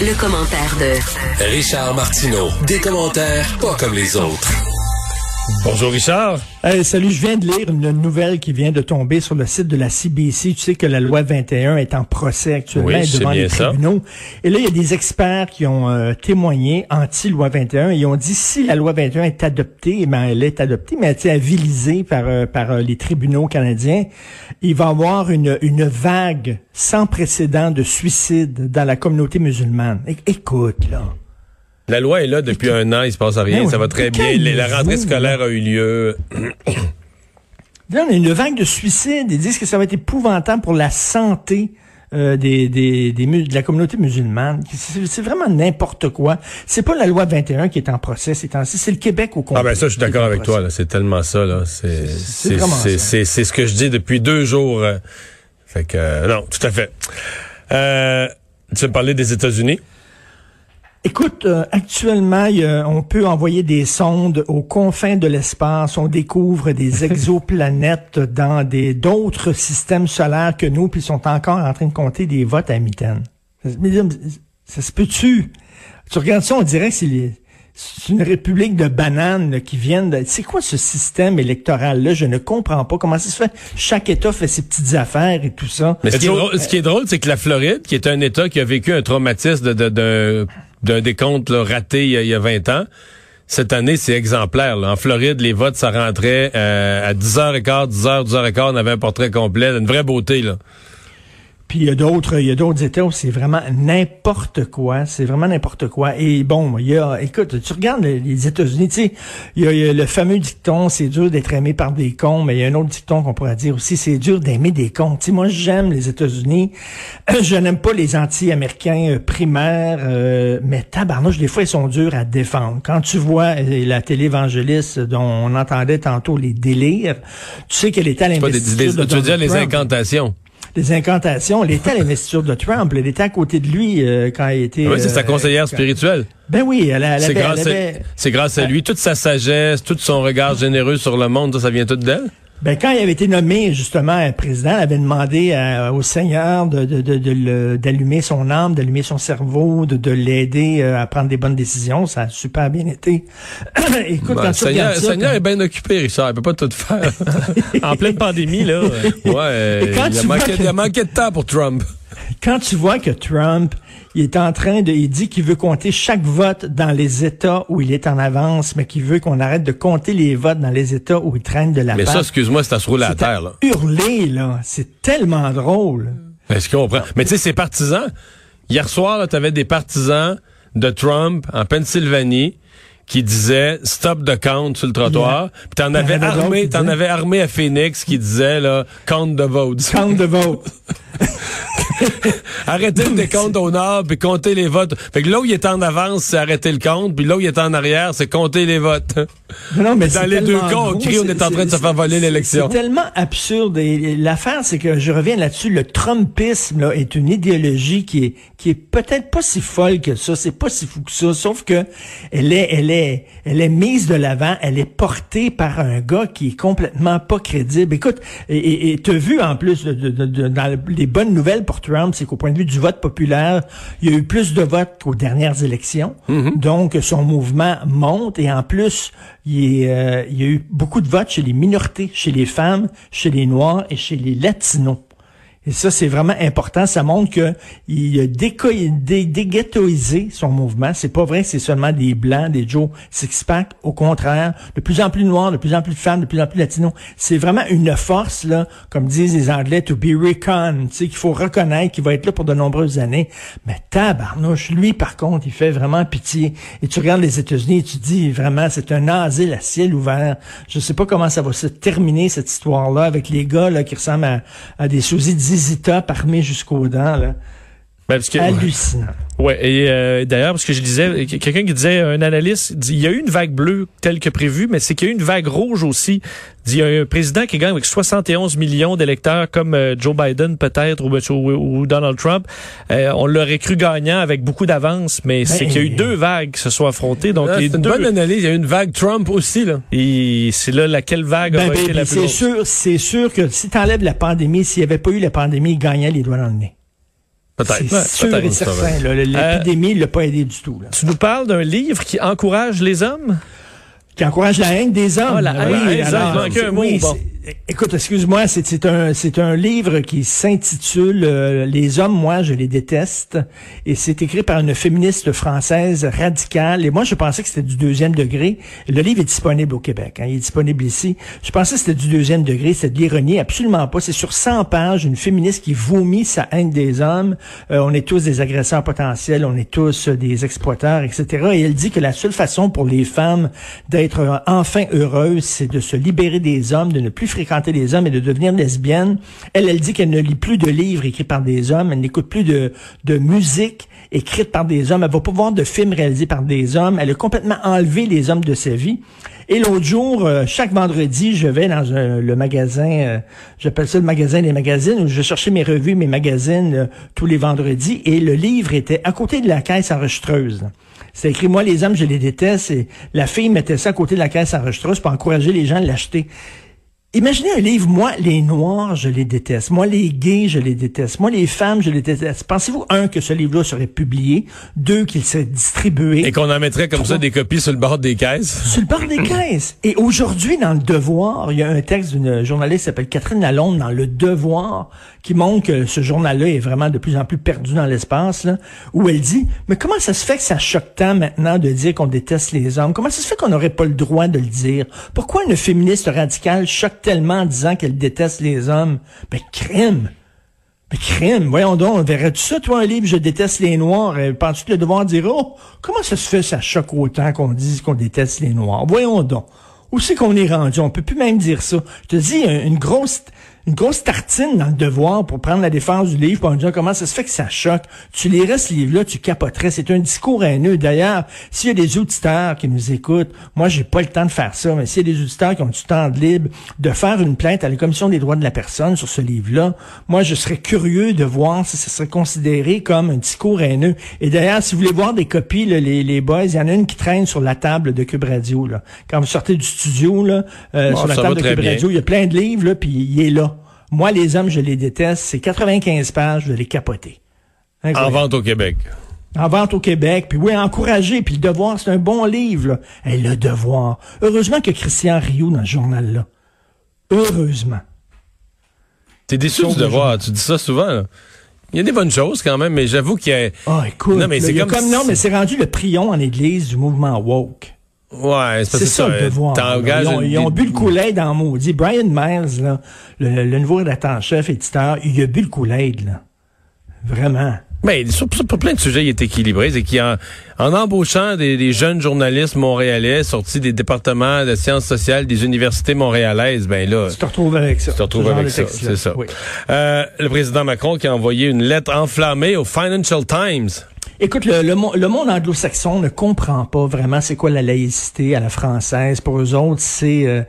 Le, commentaire de Richard Martineau. Des commentaires pas comme les autres. Bonjour Richard. Hey, salut, je viens de lire une nouvelle qui vient de tomber sur le site de la CBC. Tu sais que la loi 21 est en procès actuellement Oui, devant les ça. tribunaux. Et là, il y a des experts qui ont euh, témoigné anti-loi 21 et ils ont dit si la loi 21 est adoptée, eh ben elle est adoptée, mais elle est avilisée par euh, par euh, les tribunaux canadiens, il va y avoir une une vague sans précédent de suicides dans la communauté musulmane. É- écoute là. La loi est là depuis un an, il se passe rien, oui, ça va très bien. La rentrée scolaire a eu lieu. Là, on a une vague de suicides. Ils disent que ça va être épouvantable pour la santé euh, des, des, de la communauté musulmane. C'est vraiment n'importe quoi. C'est pas la loi 21 qui est en procès c'est le Québec au complet. Ah ben ça, je suis d'accord avec toi. procès. C'est tellement ça. là. C'est ce que je dis depuis deux jours. Fait que euh, non, tout à fait. Euh, tu veux me parler des États-Unis? Écoute, euh, actuellement, a- on peut envoyer des sondes aux confins de l'espace. On découvre des exoplanètes dans des d'autres systèmes solaires que nous, puis ils sont encore en train de compter des votes à mitaine. Mais, Ça se peut-tu? Tu regardes ça, on dirait que c'est les- c'est une république de bananes là, qui viennent de... C'est quoi ce système électoral-là? Je ne comprends pas. Comment ça se fait? Chaque État fait ses petites affaires et tout ça. Mais ce qui, est drôle, ce qui est drôle, c'est que la Floride, qui est un État qui a vécu un traumatisme de- de- de- d'un décompte là, raté il y, a, il y a 20 ans, cette année, c'est exemplaire. là. En Floride, les votes, ça rentrait euh, à 10h15, 10h, 10h15, on avait un portrait complet, une vraie beauté. là. Puis il y a d'autres, il y a d'autres États où c'est vraiment n'importe quoi. C'est vraiment n'importe quoi. Et bon, il y a, écoute, tu regardes les, États-Unis, tu sais, il y, a, il y a le fameux dicton, c'est dur d'être aimé par des cons, mais il y a un autre dicton qu'on pourrait dire aussi, c'est dur d'aimer des cons. Tu sais, moi, j'aime les États-Unis. Je n'aime pas les anti-américains euh, primaires, euh, mais tabarnouche, des fois, ils sont durs à défendre. Quand tu vois euh, la télévangéliste dont on entendait tantôt les délires, tu sais qu'elle était à l'investiture tu veux dire les incantations. Des incantations. Elle était à l'investiture de Trump. Elle était à côté de lui euh, quand il était... Oui, c'est sa euh, conseillère quand- spirituelle. Ben oui, elle, elle avait... grâce, elle avait- c'est grâce à lui. Toute sa sagesse, tout son regard généreux sur le monde, ça, ça vient tout d'elle? Ben, quand il avait été nommé justement président, elle avait demandé à- au Seigneur de, de, de, d'allumer son âme, d'allumer son cerveau, de, de l'aider euh, à prendre des bonnes décisions. Ça a super bien été. Écoute, Ben, quand le tu Seigneur, ça, Seigneur quand- est bien occupé, Richard. Il peut pas tout faire. en pleine pandémie, là. euh, ouais, euh, Et quand il, a manqué, que- il a manqué de temps pour Trump. Quand tu vois que Trump, il est en train de, il dit qu'il veut compter chaque vote dans les États où il est en avance, mais qu'il veut qu'on arrête de compter les votes dans les États où il traîne de la Mais ça, excuse-moi, c'est à se rouler à terre, là. hurler, là. C'est tellement drôle. Est-ce qu'on comprend? Mais tu sais, ces partisans, hier soir, tu avais des partisans de Trump en Pennsylvanie qui disaient stop the count sur le trottoir. Puis t'en avais armé, t'en avais armé à Phoenix qui disait là count the votes. Count de vote. Arrêtez le décompte au nord puis comptez les votes. Fait que là où il est en avance, c'est arrêter le compte, puis là où il est en arrière, c'est compter les votes. Non, mais Dans c'est les deux cas, on crie, on est en train de se faire voler l'élection. C'est tellement absurde. Et l'affaire, c'est que je reviens là-dessus. Le Trumpisme là, est une idéologie qui est qui est peut-être pas si folle que ça. C'est pas si fou que ça. Sauf que elle est elle est elle est mise de l'avant. Elle est portée par un gars qui est complètement pas crédible. Écoute, et- t'as vu en plus de, de- de- de- dans les bonnes nouvelles pour Trump, c'est qu'au point de vue du vote populaire, il y a eu plus de votes qu'aux dernières élections. Donc son mouvement monte et en plus il, est, euh, il y a eu beaucoup de votes chez les minorités, chez les femmes, chez les Noirs et chez les Latinos. Et ça, c'est vraiment important. Ça montre que il a déghettoisé son mouvement. C'est pas vrai que c'est seulement des blancs, des Joe Sixpack. Au contraire, de plus en plus noirs, de plus en plus de femmes, de plus en plus latinos. C'est vraiment une force, là, comme disent les Anglais, to be reckoned. Qu'il faut reconnaître, qu'il va être là pour de nombreuses années. Mais tabarnouche, lui, par contre, il fait vraiment pitié. Et tu regardes les États-Unis et tu dis, vraiment, c'est un asile à ciel ouvert. Je sais pas comment ça va se terminer, cette histoire-là, avec les gars, là, qui ressemblent à, des de Zizita parmés jusqu'aux dents, là. Ben, parce que, Hallucinant. ouais, et euh, d'ailleurs, parce que je disais, quelqu'un qui disait, un analyste, dit, il y a eu une vague bleue telle que prévue, mais c'est qu'il y a eu une vague rouge aussi. Dit, il y a un président qui gagne avec 71 millions d'électeurs, comme euh, Joe Biden peut-être, ou, ou- ou Donald Trump. Euh, on l'aurait cru gagnant avec beaucoup d'avance, mais c'est qu'il y a eu deux vagues qui se sont affrontées. Donc, Ah, les c'est une deux, bonne analyse. Il y a eu une vague Trump aussi, là. et c'est là laquelle vague Ben, a été ben, la ben, plus c'est sûr, c'est sûr que si t'enlèves la pandémie, s'il n'y avait pas eu la pandémie, il gagnait les doigts dans le nez. Peut-être. C'est sûr et certain. L'épidémie ne l'a pas aidé du tout. Tu nous parles d'un livre qui encourage les hommes? Qui encourage la haine des hommes. Ah, la haine, oui, alors, un mot, bon. Écoute, excuse-moi, c'est un un livre qui s'intitule euh, Les hommes, moi, je les déteste, et c'est écrit par une féministe française radicale. Et moi, je pensais que c'était du deuxième degré. Le livre est disponible au Québec, hein, il est disponible ici. Je pensais que c'était du deuxième degré, c'est de l'ironie, absolument pas. C'est sur 100 pages, une féministe qui vomit sa haine des hommes. Euh, on est tous des agresseurs potentiels, on est tous des exploiteurs, etc. Et elle dit que la seule façon pour les femmes d'être enfin heureuses, c'est de se libérer des hommes, de ne plus fréquenter les hommes et de devenir lesbienne. Elle, elle dit qu'elle ne lit plus de livres écrits par des hommes, elle n'écoute plus de, de musique écrite par des hommes, elle va pas voir de films réalisés par des hommes, elle a complètement enlevé les hommes de sa vie. Et l'autre jour, euh, chaque vendredi, je vais dans le magasin, euh, j'appelle ça le magasin des magazines, où je cherchais mes revues, mes magazines euh, tous les vendredis, et le livre était à côté de la caisse enregistreuse. C'est écrit, moi, les hommes, je les déteste, et la fille mettait ça à côté de la caisse enregistreuse pour encourager les gens à l'acheter. Imaginez un livre, moi, les Noirs, je les déteste. Moi, les gays, je les déteste. Moi, les femmes, je les déteste. Pensez-vous, un, que ce livre-là serait publié, deux, qu'il serait distribué? Et qu'on en mettrait comme ça des copies sur le bord des caisses? Sur le bord des caisses. Et aujourd'hui, dans Le Devoir, il y a un texte d'une journaliste qui s'appelle Catherine Lalonde dans Le Devoir, qui montre que ce journal-là est vraiment de plus en plus perdu dans l'espace, là, où elle dit, mais comment ça se fait que ça choque tant maintenant de dire qu'on déteste les hommes? Comment ça se fait qu'on n'aurait pas le droit de le dire? Pourquoi une féministe radicale choque tellement en disant qu'elle déteste les hommes. Ben, crime! Ben, crime! Voyons donc, verrais-tu ça, toi, un livre, je déteste les Noirs? Euh, penses-tu le devoir dire, oh, comment ça se fait, ça choque autant qu'on dise qu'on déteste les Noirs? Voyons donc. Où c'est qu'on est rendu? On peut plus même dire ça. Je te dis, une grosse, une grosse tartine dans le devoir pour prendre la défense du livre, pour dire comment ça se fait que ça choque? Tu lirais ce livre-là, tu capoterais. C'est un discours haineux. D'ailleurs, s'il y a des auditeurs qui nous écoutent, moi, j'ai pas le temps de faire ça, mais s'il y a des auditeurs qui ont du temps de libre de faire une plainte à la Commission des droits de la personne sur ce livre-là, moi, je serais curieux de voir si ça serait considéré comme un discours haineux. Et d'ailleurs, si vous voulez voir des copies, là, les, les boys, il y en a une qui traîne sur la table de Cube Radio. Là. Quand vous sortez du studio, là, euh, sur la table de Cube Radio, il y a plein de livres, là, puis il est là. Moi, les hommes, je les déteste. C'est 95 pages, je vais les capoter. En vente au Québec. En vente au Québec. Puis oui, encourager. Puis le devoir, c'est un bon livre. Là. le devoir. Heureusement que Christian Rioux dans ce journal-là. Heureusement. T'es déçu du devoir. Tu dis ça souvent. Il y a des bonnes choses quand même, mais j'avoue qu'il y a... Ah, écoute, non, mais c'est comme... Non, mais c'est rendu le prion en église du mouvement woke. Ouais, c'est ça, le devoir. Ils ont, bu le Kool-Aid dans maudit. Brian Miles, là, le, nouveau rédacteur chef éditeur, il a bu le Kool-Aid, là. Vraiment. Mais sur, plein de sujets, il est équilibré. C'est qu'en en, embauchant des, jeunes journalistes montréalais sortis des départements de sciences sociales des universités montréalaises, ben là... Tu te retrouves avec ça. Tu te retrouves avec ça, c'est ça. Euh, le président Macron qui a envoyé une lettre enflammée au Financial Times Écoute, le, le, monde anglo-saxon ne comprend pas vraiment c'est quoi la laïcité à la française. Pour eux autres, c'est... Euh,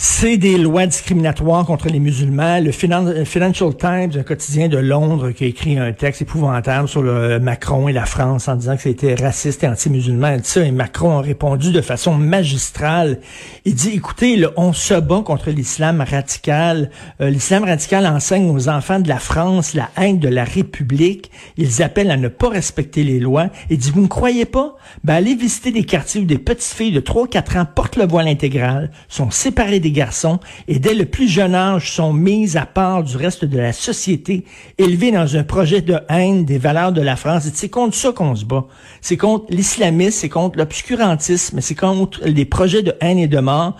c'est des lois discriminatoires contre les musulmans. Le Financial Times, un quotidien de Londres, qui a écrit un texte épouvantable sur le Macron et la France en disant que c'était raciste et anti-musulman et Macron a répondu de façon magistrale. Il dit, écoutez, on se bat contre l'islam radical. Euh, l'islam radical enseigne aux enfants de la France la haine de la République. Ils appellent à ne pas respecter les lois. Il dit, vous ne croyez pas? Ben, allez visiter des quartiers où des petites filles de 3-4 ans portent le voile intégral, sont séparées des garçons et dès le plus jeune âge sont mises à part du reste de la société, élevées dans un projet de haine des valeurs de la France. C'est contre ça qu'on se bat. C'est contre l'islamisme, c'est contre l'obscurantisme, c'est contre les projets de haine et de mort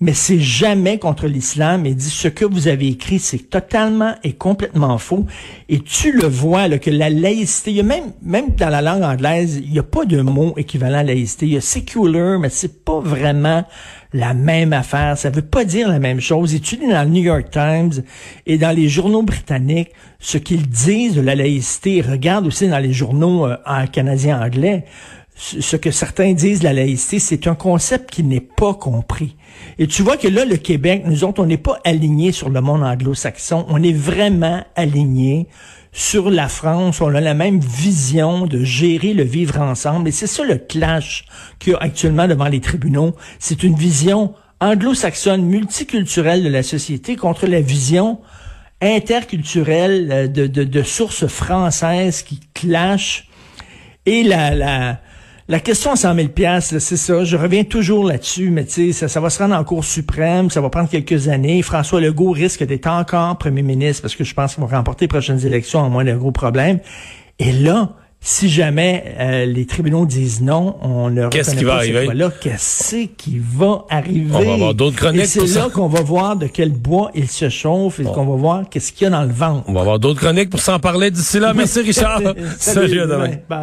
mais c'est jamais contre l'islam et dit ce que vous avez écrit, c'est totalement et complètement faux. Et tu le vois, là, que la laïcité, il y a même, même dans la langue anglaise, il n'y a pas de mot équivalent à laïcité. Il y a secular, mais c'est pas vraiment la même affaire. Ça veut pas dire la même chose. Lis dans le New York Times et dans les journaux britanniques ce qu'ils disent de la laïcité. Regarde aussi dans les journaux euh, canadiens anglais ce que certains disent la laïcité, c'est un concept qui n'est pas compris. Et tu vois que là, le Québec, nous autres, on n'est pas alignés sur le monde anglo-saxon, on est vraiment alignés sur la France, on a la même vision de gérer le vivre ensemble. Et c'est ça le clash qu'il y a actuellement devant les tribunaux. C'est une vision anglo-saxonne, multiculturelle de la société contre la vision interculturelle euh, de, de, de sources françaises qui clashent. Et la, la, la question à 100 000 c'est ça. Je reviens toujours là-dessus, mais tu sais, ça, ça va se rendre en Cour suprême, ça va prendre quelques années. François Legault risque d'être encore premier ministre parce que je pense qu'il va remporter les prochaines élections en moins d'un gros problème. Et là, si jamais euh, les tribunaux disent non, on ne Qu'est-ce qui va arriver? Là, qu'est-ce qui va arriver? On va avoir d'autres chroniques Et c'est là qu'on va voir de quel bois il se chauffe et qu'on va voir qu'est-ce qu'il y a dans le ventre. On va avoir d'autres chroniques pour s'en parler d'ici là. Merci Richard. Salut, Salut à demain. Bye.